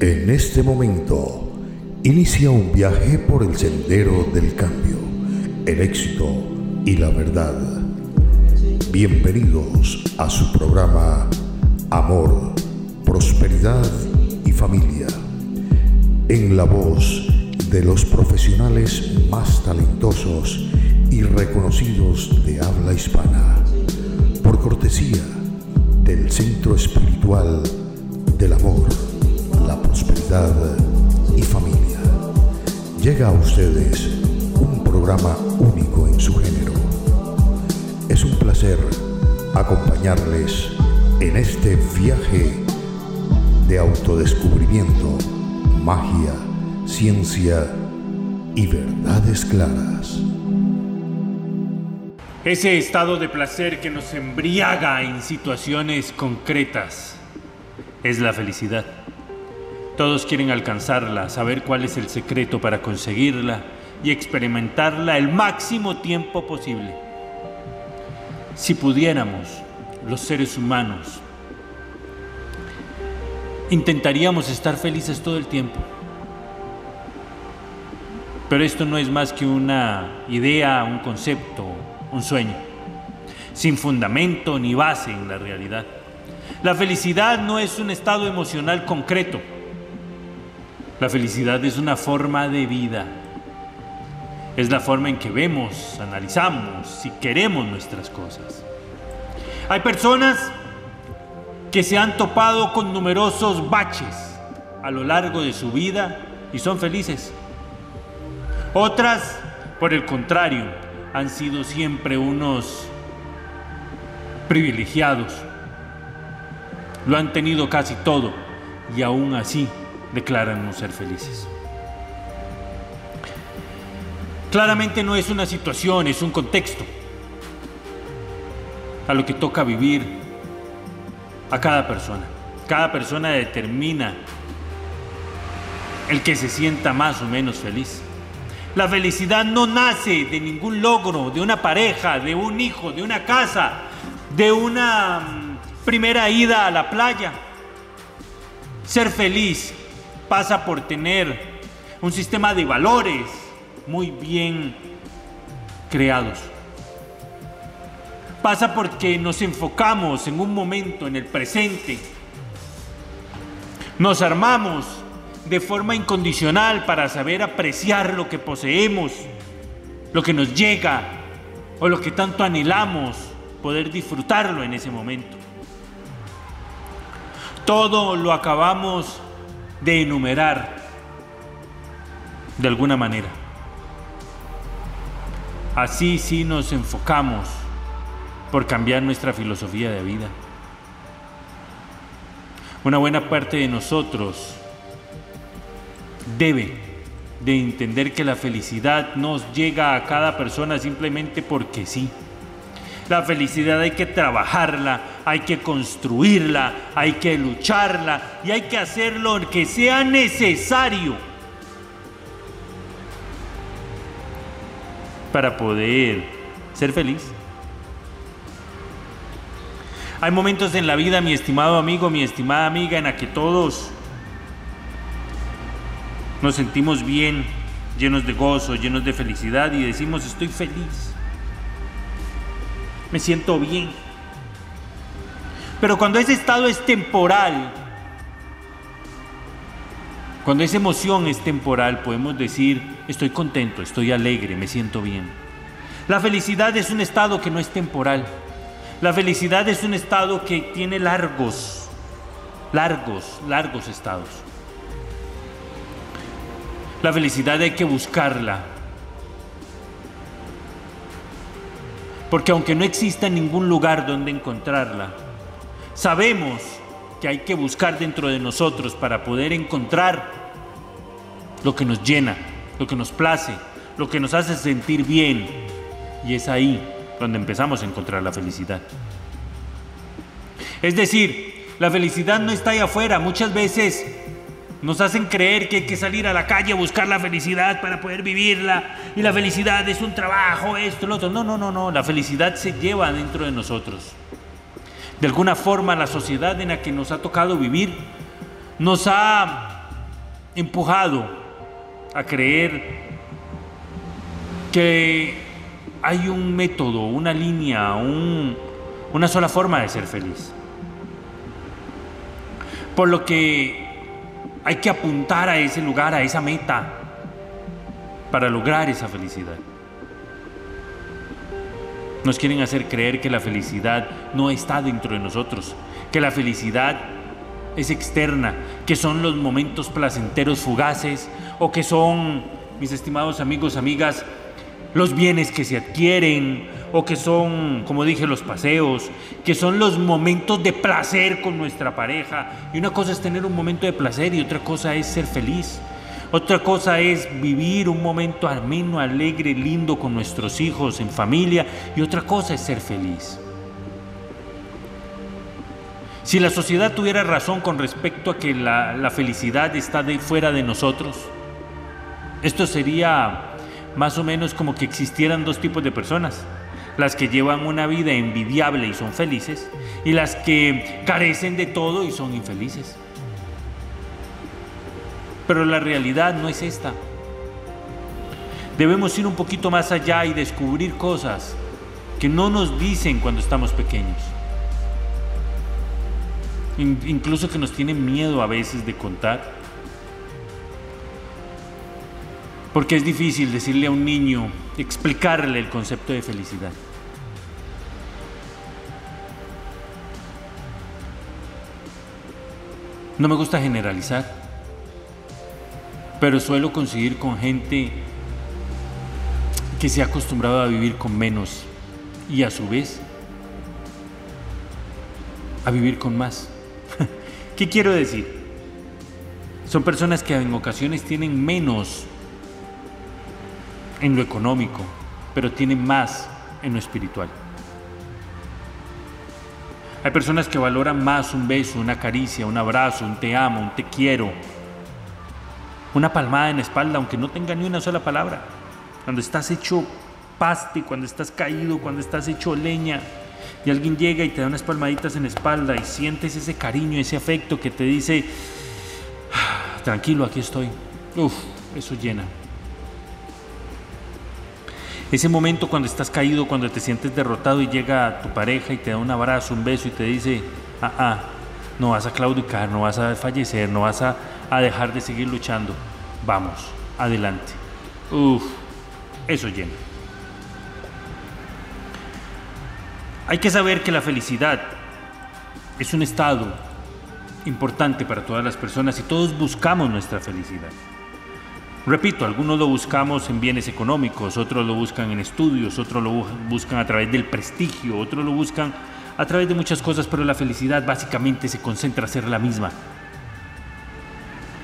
En este momento inicia un viaje por el sendero del cambio, el éxito y la verdad. Bienvenidos a su programa Amor, Prosperidad y Familia, en la voz de los profesionales más talentosos y reconocidos de habla hispana, por cortesía del Centro Espiritual del Amor la prosperidad y familia. Llega a ustedes un programa único en su género. Es un placer acompañarles en este viaje de autodescubrimiento, magia, ciencia y verdades claras. Ese estado de placer que nos embriaga en situaciones concretas es la felicidad. Todos quieren alcanzarla, saber cuál es el secreto para conseguirla y experimentarla el máximo tiempo posible. Si pudiéramos, los seres humanos, intentaríamos estar felices todo el tiempo. Pero esto no es más que una idea, un concepto, un sueño, sin fundamento ni base en la realidad. La felicidad no es un estado emocional concreto la felicidad es una forma de vida. Es la forma en que vemos, analizamos y queremos nuestras cosas. Hay personas que se han topado con numerosos baches a lo largo de su vida y son felices. Otras, por el contrario, han sido siempre unos privilegiados. Lo han tenido casi todo y aún así declaran no ser felices. Claramente no es una situación, es un contexto a lo que toca vivir a cada persona. Cada persona determina el que se sienta más o menos feliz. La felicidad no nace de ningún logro, de una pareja, de un hijo, de una casa, de una mm, primera ida a la playa. Ser feliz pasa por tener un sistema de valores muy bien creados. Pasa porque nos enfocamos en un momento, en el presente. Nos armamos de forma incondicional para saber apreciar lo que poseemos, lo que nos llega o lo que tanto anhelamos, poder disfrutarlo en ese momento. Todo lo acabamos de enumerar de alguna manera. Así sí nos enfocamos por cambiar nuestra filosofía de vida. Una buena parte de nosotros debe de entender que la felicidad nos llega a cada persona simplemente porque sí. La felicidad hay que trabajarla, hay que construirla, hay que lucharla y hay que hacer lo que sea necesario para poder ser feliz. Hay momentos en la vida, mi estimado amigo, mi estimada amiga, en la que todos nos sentimos bien, llenos de gozo, llenos de felicidad y decimos estoy feliz me siento bien. Pero cuando ese estado es temporal, cuando esa emoción es temporal, podemos decir, estoy contento, estoy alegre, me siento bien. La felicidad es un estado que no es temporal. La felicidad es un estado que tiene largos, largos, largos estados. La felicidad hay que buscarla, porque aunque no exista ningún lugar donde encontrarla, sabemos que hay que buscar dentro de nosotros para poder encontrar lo que nos llena, lo que nos place, lo que nos hace sentir bien. Y es ahí donde empezamos a encontrar la felicidad. Es decir, la felicidad no está ahí afuera. Muchas veces nos hacen creer que hay que salir a la calle a buscar la felicidad para poder vivirla. Y la felicidad es un trabajo, esto, lo otro. No, no, no, no. La felicidad se lleva dentro de nosotros. De alguna forma la sociedad en la que nos ha tocado vivir nos ha empujado a creer que hay un método, una línea, una sola forma de ser feliz. Por lo que hay que apuntar a ese lugar, a esa meta, para lograr esa felicidad. Nos quieren hacer creer que la felicidad no está dentro de nosotros, que la felicidad es externa, que son los momentos placenteros fugaces o que son, mis estimados amigos, amigas, los bienes que se adquieren o que son, como dije, los paseos, que son los momentos de placer con nuestra pareja. Y una cosa es tener un momento de placer y otra cosa es ser feliz. Otra cosa es vivir un momento ameno, alegre, lindo con nuestros hijos, en familia. Y otra cosa es ser feliz. Si la sociedad tuviera razón con respecto a que la, felicidad está de, fuera de nosotros, esto sería más o menos como que existieran dos tipos de personas. Las que llevan una vida envidiable y son felices y las que carecen de todo y son infelices. Pero la realidad no es esta. Debemos ir un poquito más allá y descubrir cosas que no nos dicen cuando estamos pequeños. Incluso que nos tienen miedo a veces de contar. Porque es difícil decirle a un niño, explicarle el concepto de felicidad. No me gusta generalizar, pero suelo conseguir con gente que se ha acostumbrado a vivir con menos y a su vez a vivir con más. ¿Qué quiero decir? Son personas que en ocasiones tienen menos en lo económico, pero tiene más en lo espiritual. Hay personas que valoran más un beso, una caricia, un abrazo, un te amo, un te quiero, una palmada en la espalda, aunque no tenga ni una sola palabra. Cuando estás hecho paste, cuando estás caído, cuando estás hecho leña, y alguien llega y te da unas palmaditas en la espalda y sientes ese cariño, ese afecto que te dice, ah, tranquilo, aquí estoy. Uf, eso llena. Ese momento cuando estás caído, cuando te sientes derrotado y llega tu pareja y te da un abrazo, un beso y te dice, ah, ah, no vas a claudicar, no vas a fallecer, no vas a, dejar de seguir luchando. Vamos, adelante. Uf, eso llena. Hay que saber que la felicidad es un estado importante para todas las personas y todos buscamos nuestra felicidad. Repito, algunos lo buscamos en bienes económicos, otros lo buscan en estudios, otros lo buscan a través del prestigio, otros lo buscan a través de muchas cosas, pero la felicidad básicamente se concentra a ser la misma.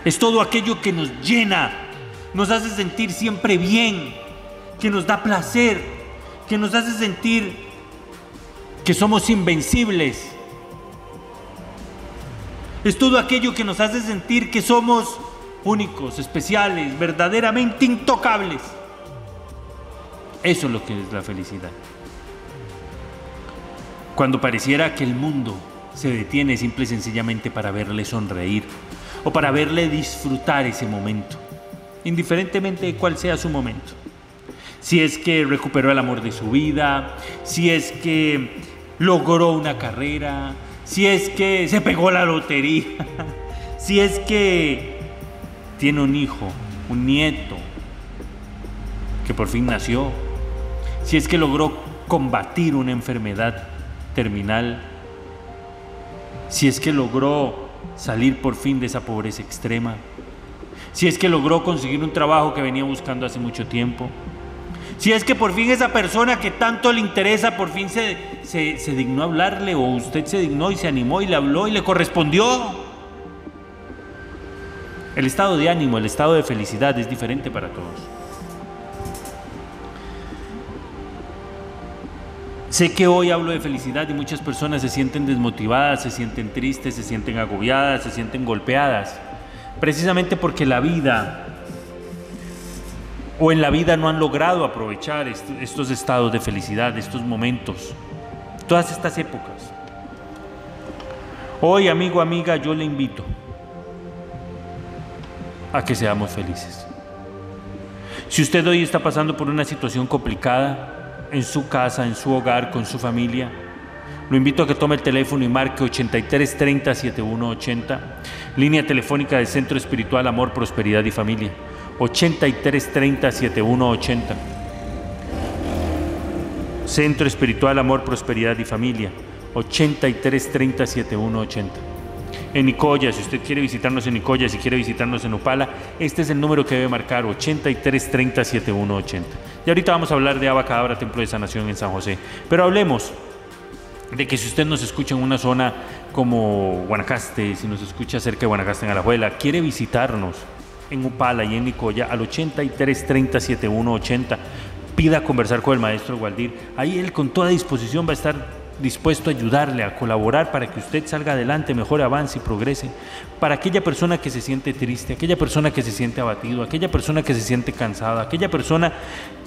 Es todo aquello que nos llena, nos hace sentir siempre bien, que nos da placer, que nos hace sentir que somos invencibles. Es todo aquello que nos hace sentir que somos únicos, especiales, verdaderamente intocables. Eso es lo que es la felicidad. Cuando pareciera que el mundo se detiene simple y sencillamente para verle sonreír o para verle disfrutar ese momento, indiferentemente de cuál sea su momento. Si es que recuperó el amor de su vida, si es que logró una carrera, si es que se pegó la lotería, si es que tiene un hijo, un nieto, que por fin nació, si es que logró combatir una enfermedad terminal, si es que logró salir por fin de esa pobreza extrema, si es que logró conseguir un trabajo que venía buscando hace mucho tiempo, si es que por fin esa persona que tanto le interesa, por fin se, se, se dignó hablarle o usted se dignó y se animó y le habló y le correspondió. El estado de ánimo, el estado de felicidad es diferente para todos. Sé que hoy hablo de felicidad y muchas personas se sienten desmotivadas, se sienten tristes, se sienten agobiadas, se sienten golpeadas, precisamente porque la vida o en la vida no han logrado aprovechar estos estados de felicidad, estos momentos, todas estas épocas. Hoy, amigo, amiga, yo le invito a que seamos felices. Si usted hoy está pasando por una situación complicada en su casa, en su hogar, con su familia, lo invito a que tome el teléfono y marque 8330 7180, línea telefónica del Centro Espiritual Amor, Prosperidad y Familia. 8330 7180. Centro Espiritual Amor, Prosperidad y Familia. 8330 7180. En Nicoya, si usted quiere visitarnos en Nicoya, si quiere visitarnos en Upala, este es el número que debe marcar, 8330 7180. Y ahorita vamos a hablar de Abacadabra, Templo de Sanación en San José. Pero hablemos de que si usted nos escucha en una zona como Guanacaste, si nos escucha cerca de Guanacaste en Alajuela, quiere visitarnos en Upala y en Nicoya al 83 30 80, pida conversar con el maestro Gualdir. Ahí él con toda disposición va a estar dispuesto a ayudarle, a colaborar para que usted salga adelante, mejor avance y progrese. Para aquella persona que se siente triste, aquella persona que se siente abatido, aquella persona que se siente cansada, aquella persona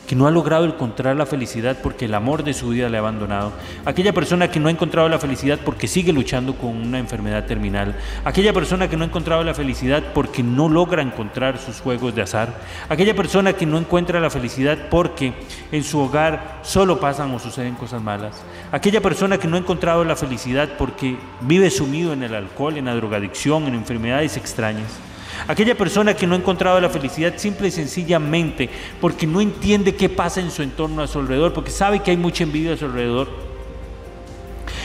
que no ha logrado encontrar la felicidad porque el amor de su vida le ha abandonado, aquella persona que no ha encontrado la felicidad porque sigue luchando con una enfermedad terminal, aquella persona que no ha encontrado la felicidad porque no logra encontrar sus juegos de azar, aquella persona que no encuentra la felicidad porque en su hogar solo pasan o suceden cosas malas, aquella persona que no ha encontrado la felicidad porque vive sumido en el alcohol, en la drogadicción, en enfermedades extrañas. Aquella persona que no ha encontrado la felicidad simple y sencillamente porque no entiende qué pasa en su entorno a su alrededor, porque sabe que hay mucha envidia a su alrededor.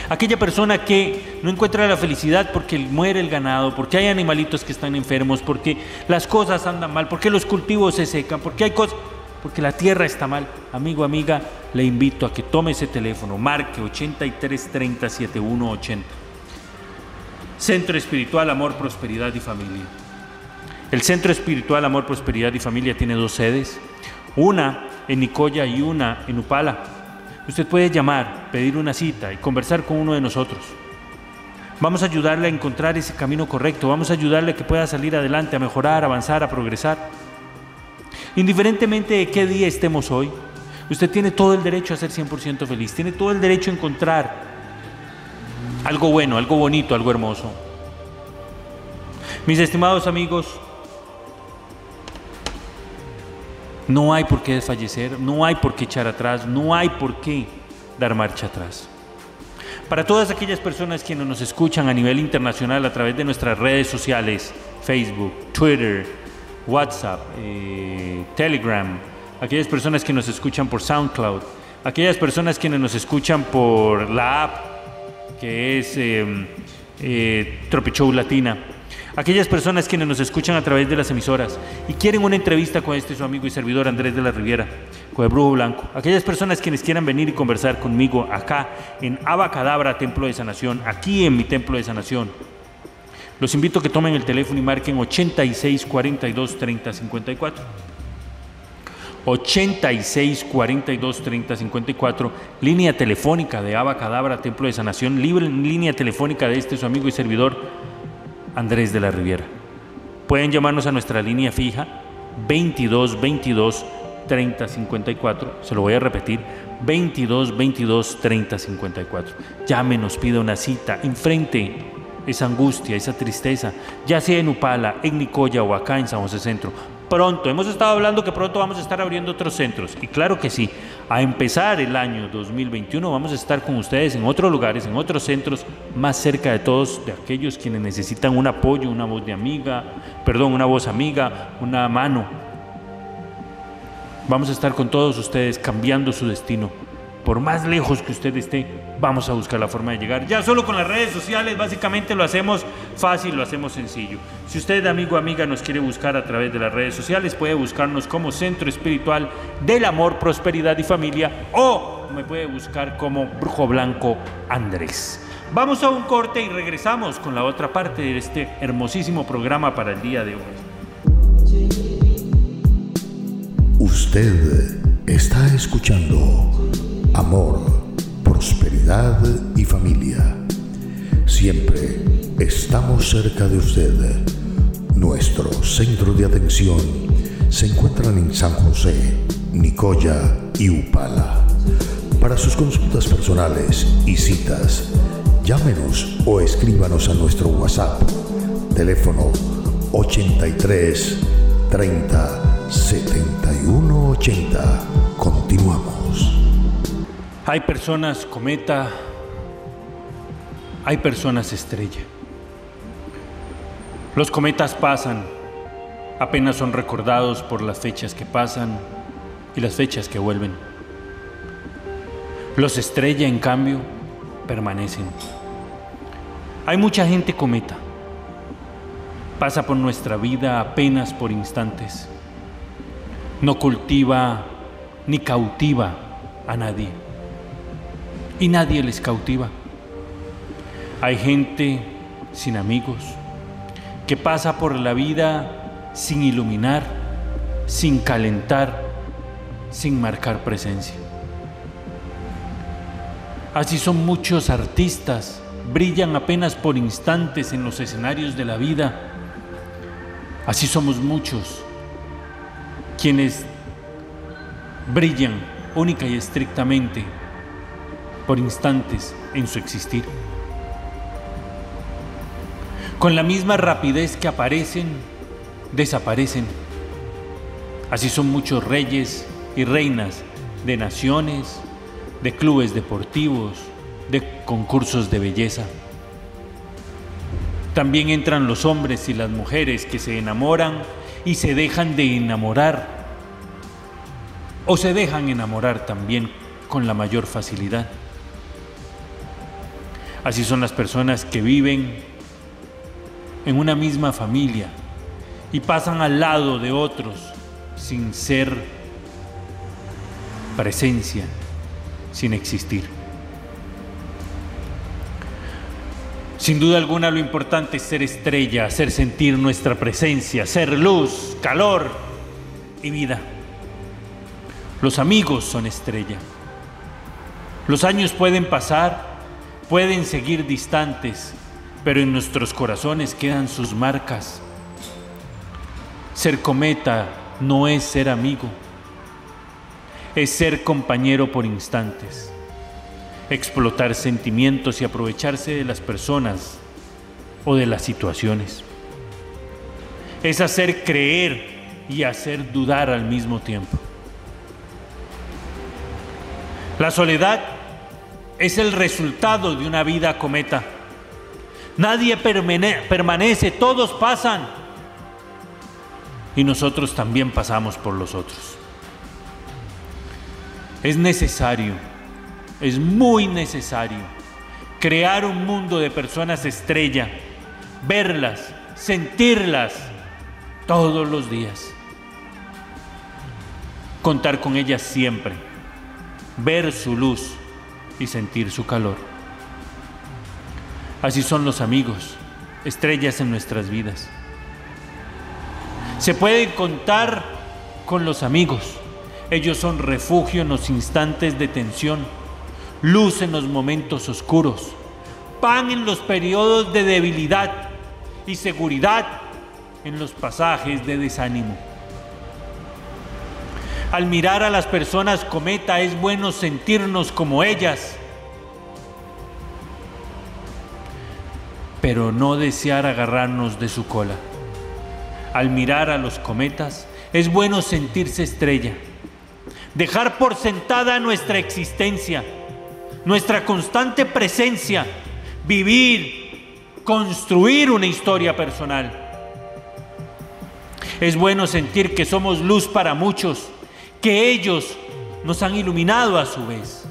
Aquella persona que no encuentra la felicidad porque muere el ganado, porque hay animalitos que están enfermos, porque las cosas andan mal, porque los cultivos se secan, porque hay cosas, porque la tierra está mal. Amigo, amiga, le invito a que tome ese teléfono, marque 8330 7180. Centro Espiritual, Amor, Prosperidad y Familia. El Centro Espiritual Amor, Prosperidad y Familia tiene dos sedes, una en Nicoya y una en Upala. Usted puede llamar, pedir una cita y conversar con uno de nosotros. Vamos a ayudarle a encontrar ese camino correcto, vamos a ayudarle a que pueda salir adelante, a mejorar, a avanzar, a progresar. Indiferentemente de qué día estemos hoy, usted tiene todo el derecho a ser 100% feliz, tiene todo el derecho a encontrar algo bueno, algo bonito, algo hermoso. Mis estimados amigos, No hay por qué desfallecer, no hay por qué echar atrás, no hay por qué dar marcha atrás. Para todas aquellas personas que nos escuchan a nivel internacional a través de nuestras redes sociales, Facebook, Twitter, WhatsApp, eh, Telegram, aquellas personas que nos escuchan por SoundCloud, aquellas personas que nos escuchan por la app que es eh, eh Tropichou Latina, aquellas personas quienes nos escuchan a través de las emisoras y quieren una entrevista con este su amigo y servidor Andrés de la Riviera, con el Brujo Blanco, aquellas personas quienes quieran venir y conversar conmigo acá en Abacadabra, Templo de Sanación, aquí en mi Templo de Sanación, los invito a que tomen el teléfono y marquen 86 42 30 54. 86 42 30 54, línea telefónica de Abacadabra, Templo de Sanación, libre línea telefónica de este su amigo y servidor Andrés de la Riviera. Pueden llamarnos a nuestra línea fija 22 22 30 54. Se lo voy a repetir. 22 22 30 54. Llámenos, pida una cita. Enfrente esa angustia, esa tristeza, ya sea en Upala, en Nicoya o acá en San José Centro pronto. Hemos estado hablando que pronto vamos a estar abriendo otros centros. Y claro que sí, a empezar el año 2021 vamos a estar con ustedes en otros lugares, en otros centros, más cerca de todos, de aquellos quienes necesitan un apoyo, una voz de amiga, perdón, una voz amiga, una mano. Vamos a estar con todos ustedes cambiando su destino por más lejos que usted esté, vamos a buscar la forma de llegar. Ya solo con las redes sociales básicamente lo hacemos fácil, lo hacemos sencillo. Si usted, amigo o amiga, nos quiere buscar a través de las redes sociales, puede buscarnos como Centro Espiritual del Amor, Prosperidad y Familia o me puede buscar como Brujo Blanco Andrés. Vamos a un corte y regresamos con la otra parte de este hermosísimo programa para el día de hoy. Usted está escuchando amor, prosperidad y familia. Siempre estamos cerca de usted. Nuestro centro de atención se encuentra en San José, Nicoya y Upala. Para sus consultas personales y citas, llámenos o escríbanos a nuestro WhatsApp, teléfono 83 30 71 80. Continuamos. Hay personas cometa, hay personas estrella. Los cometas pasan, apenas son recordados por las fechas que pasan y las fechas que vuelven. Los estrella, en cambio, permanecen. Hay mucha gente cometa. Pasa por nuestra vida apenas por instantes. No cultiva ni cautiva a nadie. Y nadie les cautiva. Hay gente sin amigos que pasa por la vida sin iluminar, sin calentar, sin marcar presencia. Así son muchos artistas, brillan apenas por instantes en los escenarios de la vida. Así somos muchos quienes brillan única y estrictamente por instantes en su existir. Con la misma rapidez que aparecen, desaparecen. Así son muchos reyes y reinas de naciones, de clubes deportivos, de concursos de belleza. También entran los hombres y las mujeres que se enamoran y se dejan de enamorar o se dejan enamorar también con la mayor facilidad. Así son las personas que viven en una misma familia y pasan al lado de otros sin ser presencia, sin existir. Sin duda alguna lo importante es ser estrella, hacer sentir nuestra presencia, ser luz, calor y vida. Los amigos son estrella. Los años pueden pasar, pueden seguir distantes, pero en nuestros corazones quedan sus marcas. Ser cometa no es ser amigo, es ser compañero por instantes, explotar sentimientos y aprovecharse de las personas o de las situaciones. Es hacer creer y hacer dudar al mismo tiempo. La soledad es el resultado de una vida cometa. Nadie permanece, todos pasan. Y nosotros también pasamos por los otros. Es necesario, es muy necesario crear un mundo de personas estrella, verlas, sentirlas todos los días, contar con ellas siempre ver su luz y sentir su calor. Así son los amigos, estrellas en nuestras vidas. Se pueden contar con los amigos. Ellos son refugio en los instantes de tensión, luz en los momentos oscuros, pan en los periodos de debilidad y seguridad en los pasajes de desánimo. Al mirar a las personas cometa es bueno sentirnos como ellas, pero no desear agarrarnos de su cola. Al mirar a los cometas es bueno sentirse estrella, dejar por sentada nuestra existencia, nuestra constante presencia, vivir, construir una historia personal. Es bueno sentir que somos luz para muchos que ellos nos han iluminado a su vez.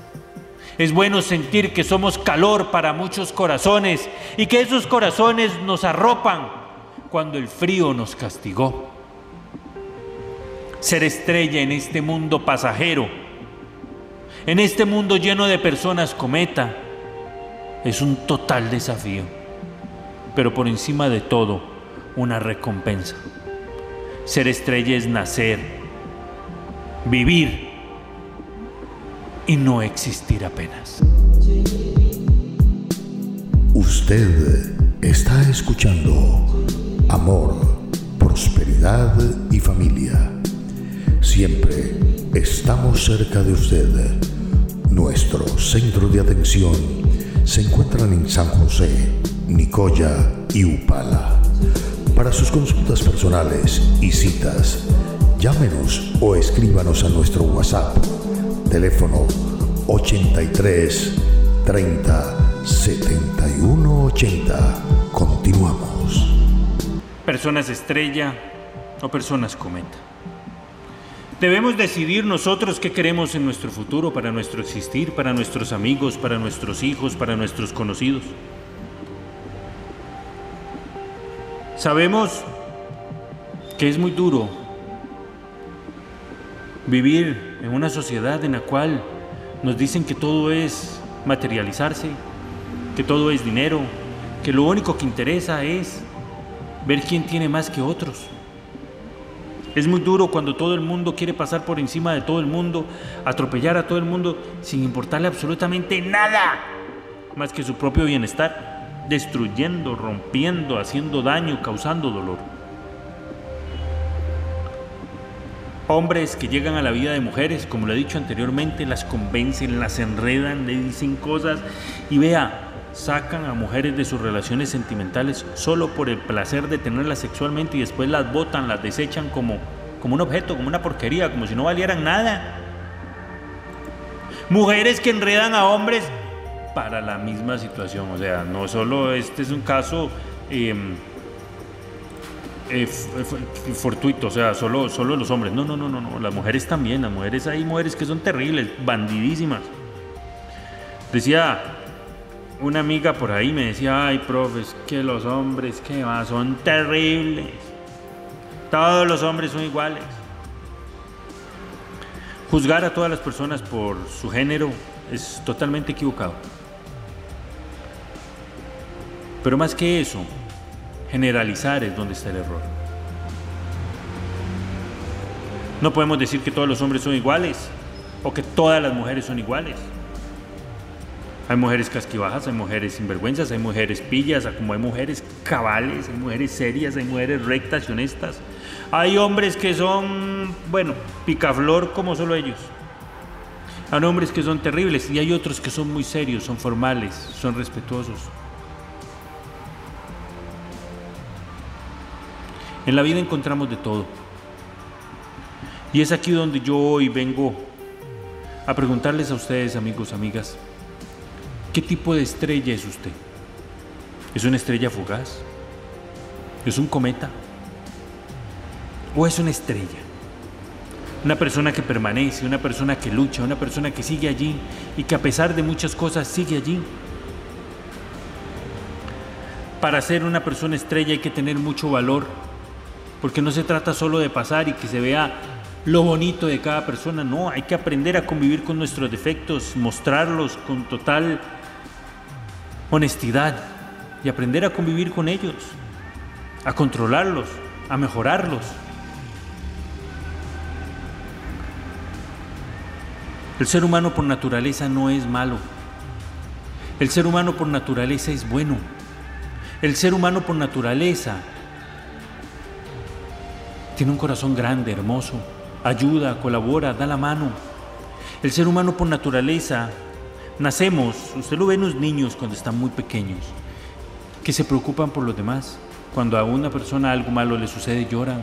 Es bueno sentir que somos calor para muchos corazones y que esos corazones nos arropan cuando el frío nos castigó. Ser estrella en este mundo pasajero, en este mundo lleno de personas cometa, es un total desafío, pero por encima de todo, una recompensa. Ser estrella es nacer, vivir y no existir apenas. Usted está escuchando Amor, Prosperidad y Familia. Siempre estamos cerca de usted. Nuestro centro de atención se encuentra en San José, Nicoya y Upala Para sus consultas personales y citas, llámenos o escríbanos a nuestro WhatsApp, teléfono 83 30 71 80. Continuamos. Personas estrella o personas cometa. Debemos decidir nosotros qué queremos en nuestro futuro, para nuestro existir, para nuestros amigos, para nuestros hijos, para nuestros conocidos. Sabemos que es muy duro vivir en una sociedad en la cual nos dicen que todo es materializarse, que todo es dinero, que lo único que interesa es ver quién tiene más que otros. Es muy duro cuando todo el mundo quiere pasar por encima de todo el mundo, atropellar a todo el mundo sin importarle absolutamente nada más que su propio bienestar, destruyendo, rompiendo, haciendo daño, causando dolor. Hombres que llegan a la vida de mujeres, como lo he dicho anteriormente, las convencen, las enredan, le dicen cosas y vea, sacan a mujeres de sus relaciones sentimentales solo por el placer de tenerlas sexualmente y después las botan, las desechan como, como un objeto, como una porquería, como si no valieran nada. Mujeres que enredan a hombres para la misma situación, o sea, no solo este es un caso em, eh, fortuito, o sea, solo, solo los hombres, no, no, no, no, no, las mujeres también, las mujeres hay mujeres que son terribles, bandidísimas. Decía una amiga por ahí me decía, ay, profes, que los hombres que va, son terribles. Todos los hombres son iguales. Juzgar a todas las personas por su género es totalmente equivocado. Pero más que eso, generalizar es donde está el error. No podemos decir que todos los hombres son iguales o que todas las mujeres son iguales. Hay mujeres casquivajas, hay mujeres sinvergüenzas, hay mujeres pillas, como hay mujeres cabales, hay mujeres serias, hay mujeres rectas y honestas. Hay hombres que son, bueno, picaflor como solo ellos. Hay hombres que son terribles y hay otros que son muy serios, son formales, son respetuosos. En la vida encontramos de todo. Y es aquí donde yo hoy vengo a preguntarles a ustedes, amigos, amigas, ¿Qué tipo de estrella es usted? ¿Es una estrella fugaz? ¿Es un cometa? ¿O es una estrella? Una persona que permanece, una persona que lucha, una persona que sigue allí y que a pesar de muchas cosas sigue allí. Para ser una persona estrella hay que tener mucho valor, porque no se trata solo de pasar y que se vea lo bonito de cada persona, no, hay que aprender a convivir con nuestros defectos, mostrarlos con total honestidad y aprender a convivir con ellos, a controlarlos, a mejorarlos. El ser humano por naturaleza no es malo. El ser humano por naturaleza es bueno. El ser humano por naturaleza tiene un corazón grande, hermoso, ayuda, colabora, da la mano. El ser humano por naturaleza Nacemos, usted lo ve en los niños cuando están muy pequeños, que se preocupan por los demás. Cuando a una persona algo malo le sucede, lloran.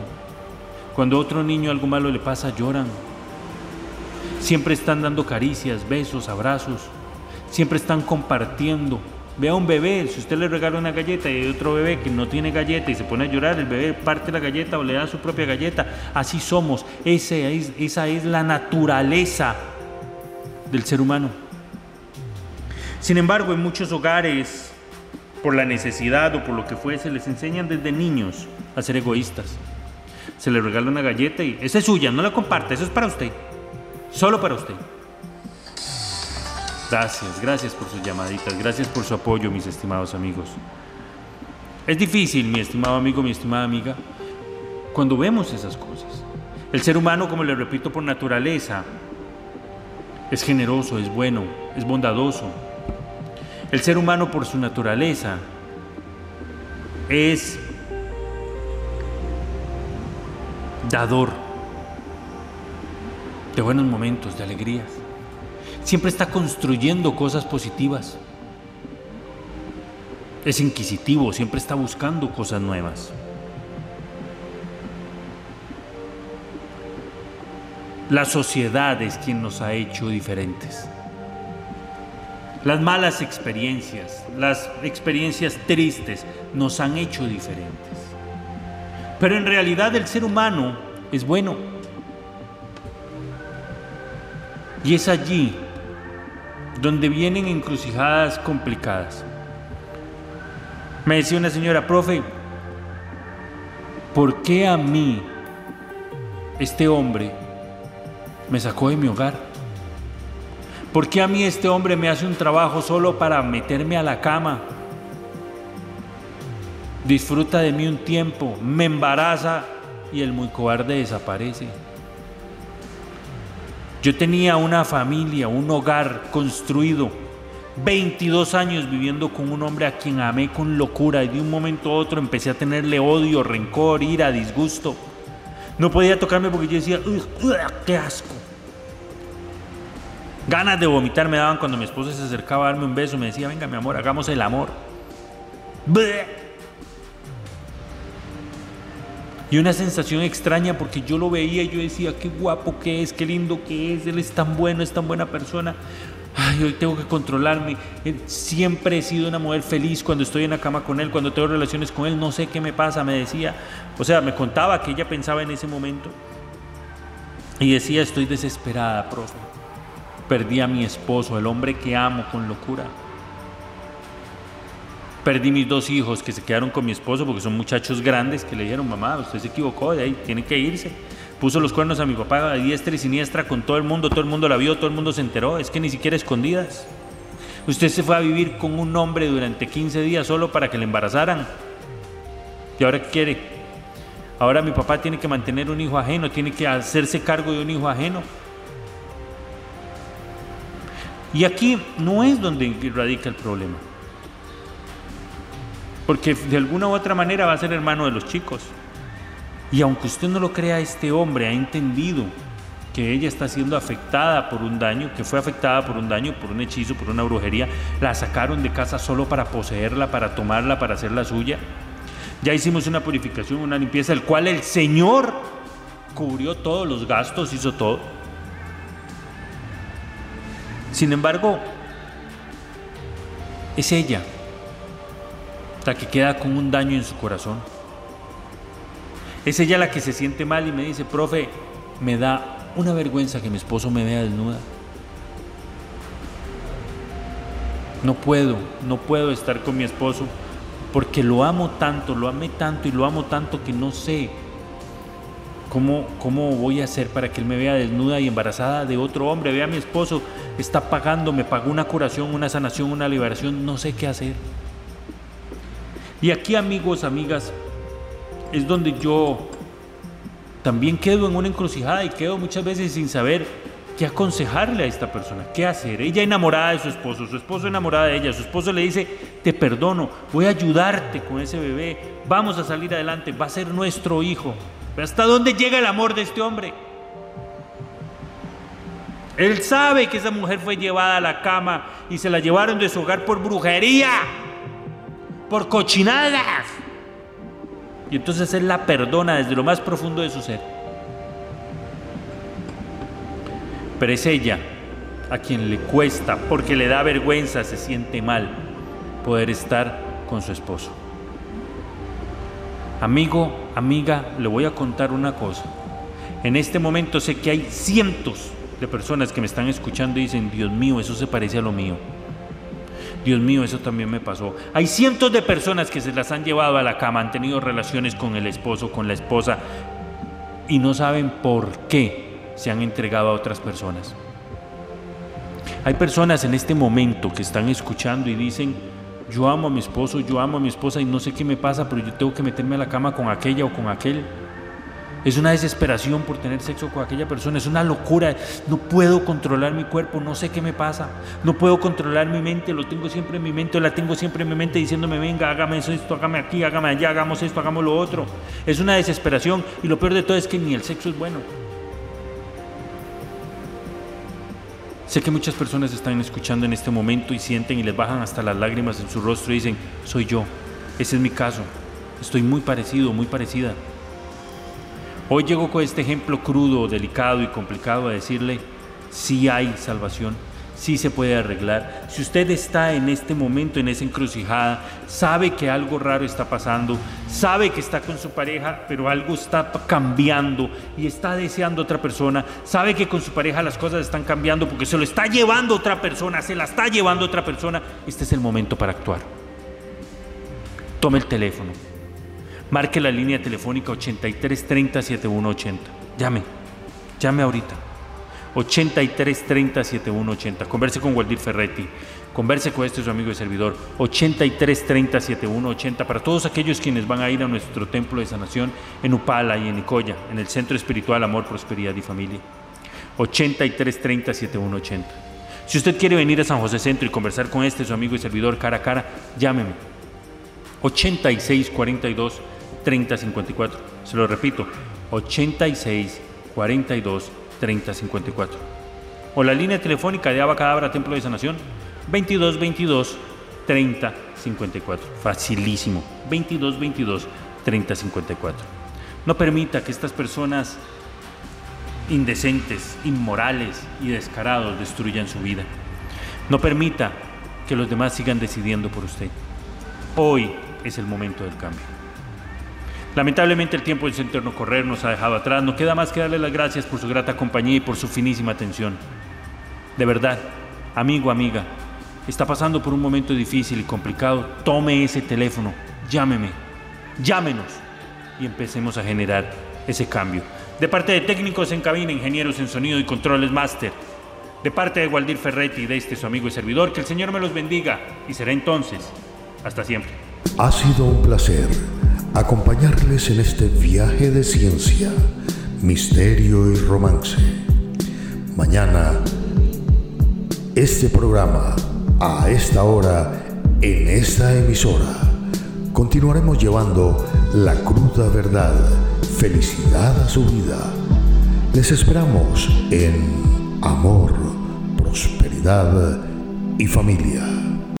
Cuando a otro niño algo malo le pasa, lloran. Siempre están dando caricias, besos, abrazos. Siempre están compartiendo. Ve a un bebé, si usted le regala una galleta y hay otro bebé que no tiene galleta y se pone a llorar, el bebé parte la galleta o le da su propia galleta. Así somos. Esa es, esa es la naturaleza del ser humano. Sin embargo, en muchos hogares, por la necesidad o por lo que fuese, les enseñan desde niños a ser egoístas. Se les regala una galleta y esa es suya, no la comparte, eso es para usted. Solo para usted. Gracias, gracias por sus llamaditas, gracias por su apoyo, mis estimados amigos. Es difícil, mi estimado amigo, mi estimada amiga, cuando vemos esas cosas. El ser humano, como le repito, por naturaleza, es generoso, es bueno, es bondadoso, el ser humano por su naturaleza es dador de buenos momentos, de alegrías siempre está construyendo cosas positivas. Es inquisitivo, siempre está buscando cosas nuevas. La sociedad es quien nos ha hecho diferentes. Las malas experiencias, las experiencias tristes nos han hecho diferentes. Pero en realidad el ser humano es bueno. Y es allí donde vienen encrucijadas complicadas. Me decía una señora, profe, ¿por qué a mí este hombre me sacó de mi hogar? ¿Por qué a mí este hombre me hace un trabajo solo para meterme a la cama? Disfruta de mí un tiempo, me embaraza y el muy cobarde desaparece. Yo tenía una familia, un hogar construido, 22 años viviendo con un hombre a quien amé con locura y de un momento a otro empecé a tenerle odio, rencor, ira, disgusto. No podía tocarme porque yo decía, ¡qué asco! Ganas de vomitar me daban cuando mi esposa se acercaba a darme un beso. Me decía, venga mi amor, hagamos el amor. Y una sensación extraña porque yo lo veía y yo decía, qué guapo que es, qué lindo que es, él es tan bueno, es tan buena persona. Ay, hoy tengo que controlarme. Siempre he sido una mujer feliz cuando estoy en la cama con él, cuando tengo relaciones con él, no sé qué me pasa, me decía. O sea, me contaba que ella pensaba en ese momento. Y decía, estoy desesperada, profe. Perdí a mi esposo, el hombre que amo con locura. Perdí mis dos hijos que se quedaron con mi esposo porque son muchachos grandes que le dijeron, mamá, usted se equivocó, de ahí tiene que irse. Puso los cuernos a mi papá a diestra y siniestra con todo el mundo, todo el mundo la vio, todo el mundo se enteró, es que ni siquiera escondidas. Usted se fue a vivir con un hombre durante 15 días solo para que le embarazaran. ¿Y ahora qué quiere? Ahora mi papá tiene que mantener un hijo ajeno, tiene que hacerse cargo de un hijo ajeno. Y aquí no es donde radica el problema. Porque de alguna u otra manera va a ser hermano de los chicos. Y aunque usted no lo crea, este hombre ha entendido que ella está siendo afectada por un daño, que fue afectada por un daño, por un hechizo, por una brujería. La sacaron de casa solo para poseerla, para tomarla, para hacerla suya. Ya hicimos una purificación, una limpieza, el cual el Señor cubrió todos los gastos, hizo todo. Sin embargo, es ella la que queda con un daño en su corazón. Es ella la que se siente mal y me dice, profe, me da una vergüenza que mi esposo me vea desnuda. No puedo, no puedo estar con mi esposo porque lo amo tanto, lo amé tanto y lo amo tanto que no sé ¿Cómo, ¿Cómo voy a hacer para que él me vea desnuda y embarazada de otro hombre? Vea a mi esposo, está pagando, me pagó una curación, una sanación, una liberación, no sé qué hacer. Y aquí amigos, amigas, es donde yo también quedo en una encrucijada y quedo muchas veces sin saber qué aconsejarle a esta persona, qué hacer. Ella enamorada de su esposo, su esposo enamorada de ella, su esposo le dice, te perdono, voy a ayudarte con ese bebé, vamos a salir adelante, va a ser nuestro hijo. ¿Hasta dónde llega el amor de este hombre? Él sabe que esa mujer fue llevada a la cama y se la llevaron de su hogar por brujería, por cochinadas. Y entonces él la perdona desde lo más profundo de su ser. Pero es ella a quien le cuesta, porque le da vergüenza, se siente mal, poder estar con su esposo. Amigo, amiga, le voy a contar una cosa. En este momento sé que hay cientos de personas que me están escuchando y dicen, Dios mío, eso se parece a lo mío. Dios mío, eso también me pasó. Hay cientos de personas que se las han llevado a la cama, han tenido relaciones con el esposo, con la esposa, y no saben por qué se han entregado a otras personas. Hay personas en este momento que están escuchando y dicen, yo amo a mi esposo, yo amo a mi esposa y no sé qué me pasa, pero yo tengo que meterme a la cama con aquella o con aquel. Es una desesperación por tener sexo con aquella persona, es una locura. No puedo controlar mi cuerpo, no sé qué me pasa. No puedo controlar mi mente, lo tengo siempre en mi mente, la tengo siempre en mi mente diciéndome, venga, hágame esto, hágame aquí, hágame allá, hagamos esto, hagamos lo otro. Es una desesperación y lo peor de todo es que ni el sexo es bueno. Sé que muchas personas están escuchando en este momento y sienten y les bajan hasta las lágrimas en su rostro y dicen, soy yo, ese es mi caso, estoy muy parecido, muy parecida. Hoy llego con este ejemplo crudo, delicado y complicado a decirle, sí hay salvación, sí se puede arreglar. Si usted está en este momento, en esa encrucijada, sabe que algo raro está pasando, sabe que está con su pareja, pero algo está cambiando y está deseando otra persona, sabe que con su pareja las cosas están cambiando porque se lo está llevando otra persona, se la está llevando otra persona, este es el momento para actuar. Tome el teléfono, marque la línea telefónica 8330 7180, llame, llame ahorita. 83 30 7180. Converse con Waldir Ferretti. Converse con este su amigo y servidor. 83 30 7180. Para todos aquellos quienes van a ir a nuestro templo de sanación en Upala y en Nicoya, en el Centro Espiritual Amor, Prosperidad y Familia. 83 30 7180. Si usted quiere venir a San José Centro y conversar con este su amigo y servidor cara a cara, llámeme. 86 42 30 54. Se lo repito. 86 42 3054. O la línea telefónica de Abacadabra Templo de Sanación 2222 3054. Facilísimo. 2222 3054. No permita que estas personas indecentes, inmorales y descarados destruyan su vida. No permita que los demás sigan decidiendo por usted. Hoy es el momento del cambio. Lamentablemente el tiempo de ese eterno correr nos ha dejado atrás. No queda más que darle las gracias por su grata compañía y por su finísima atención. De verdad, amigo, amiga, está pasando por un momento difícil y complicado. Tome ese teléfono, llámeme, llámenos y empecemos a generar ese cambio. De parte de técnicos en cabina, ingenieros en sonido y controles máster. De parte de Waldir Ferretti y de este su amigo y servidor, que el Señor me los bendiga y será entonces. Hasta siempre. Ha sido un placer acompañarles en este viaje de ciencia, misterio y romance. Mañana, este programa, a esta hora, en esta emisora, continuaremos llevando la cruda verdad, felicidad a su vida. Les esperamos en amor, prosperidad y familia.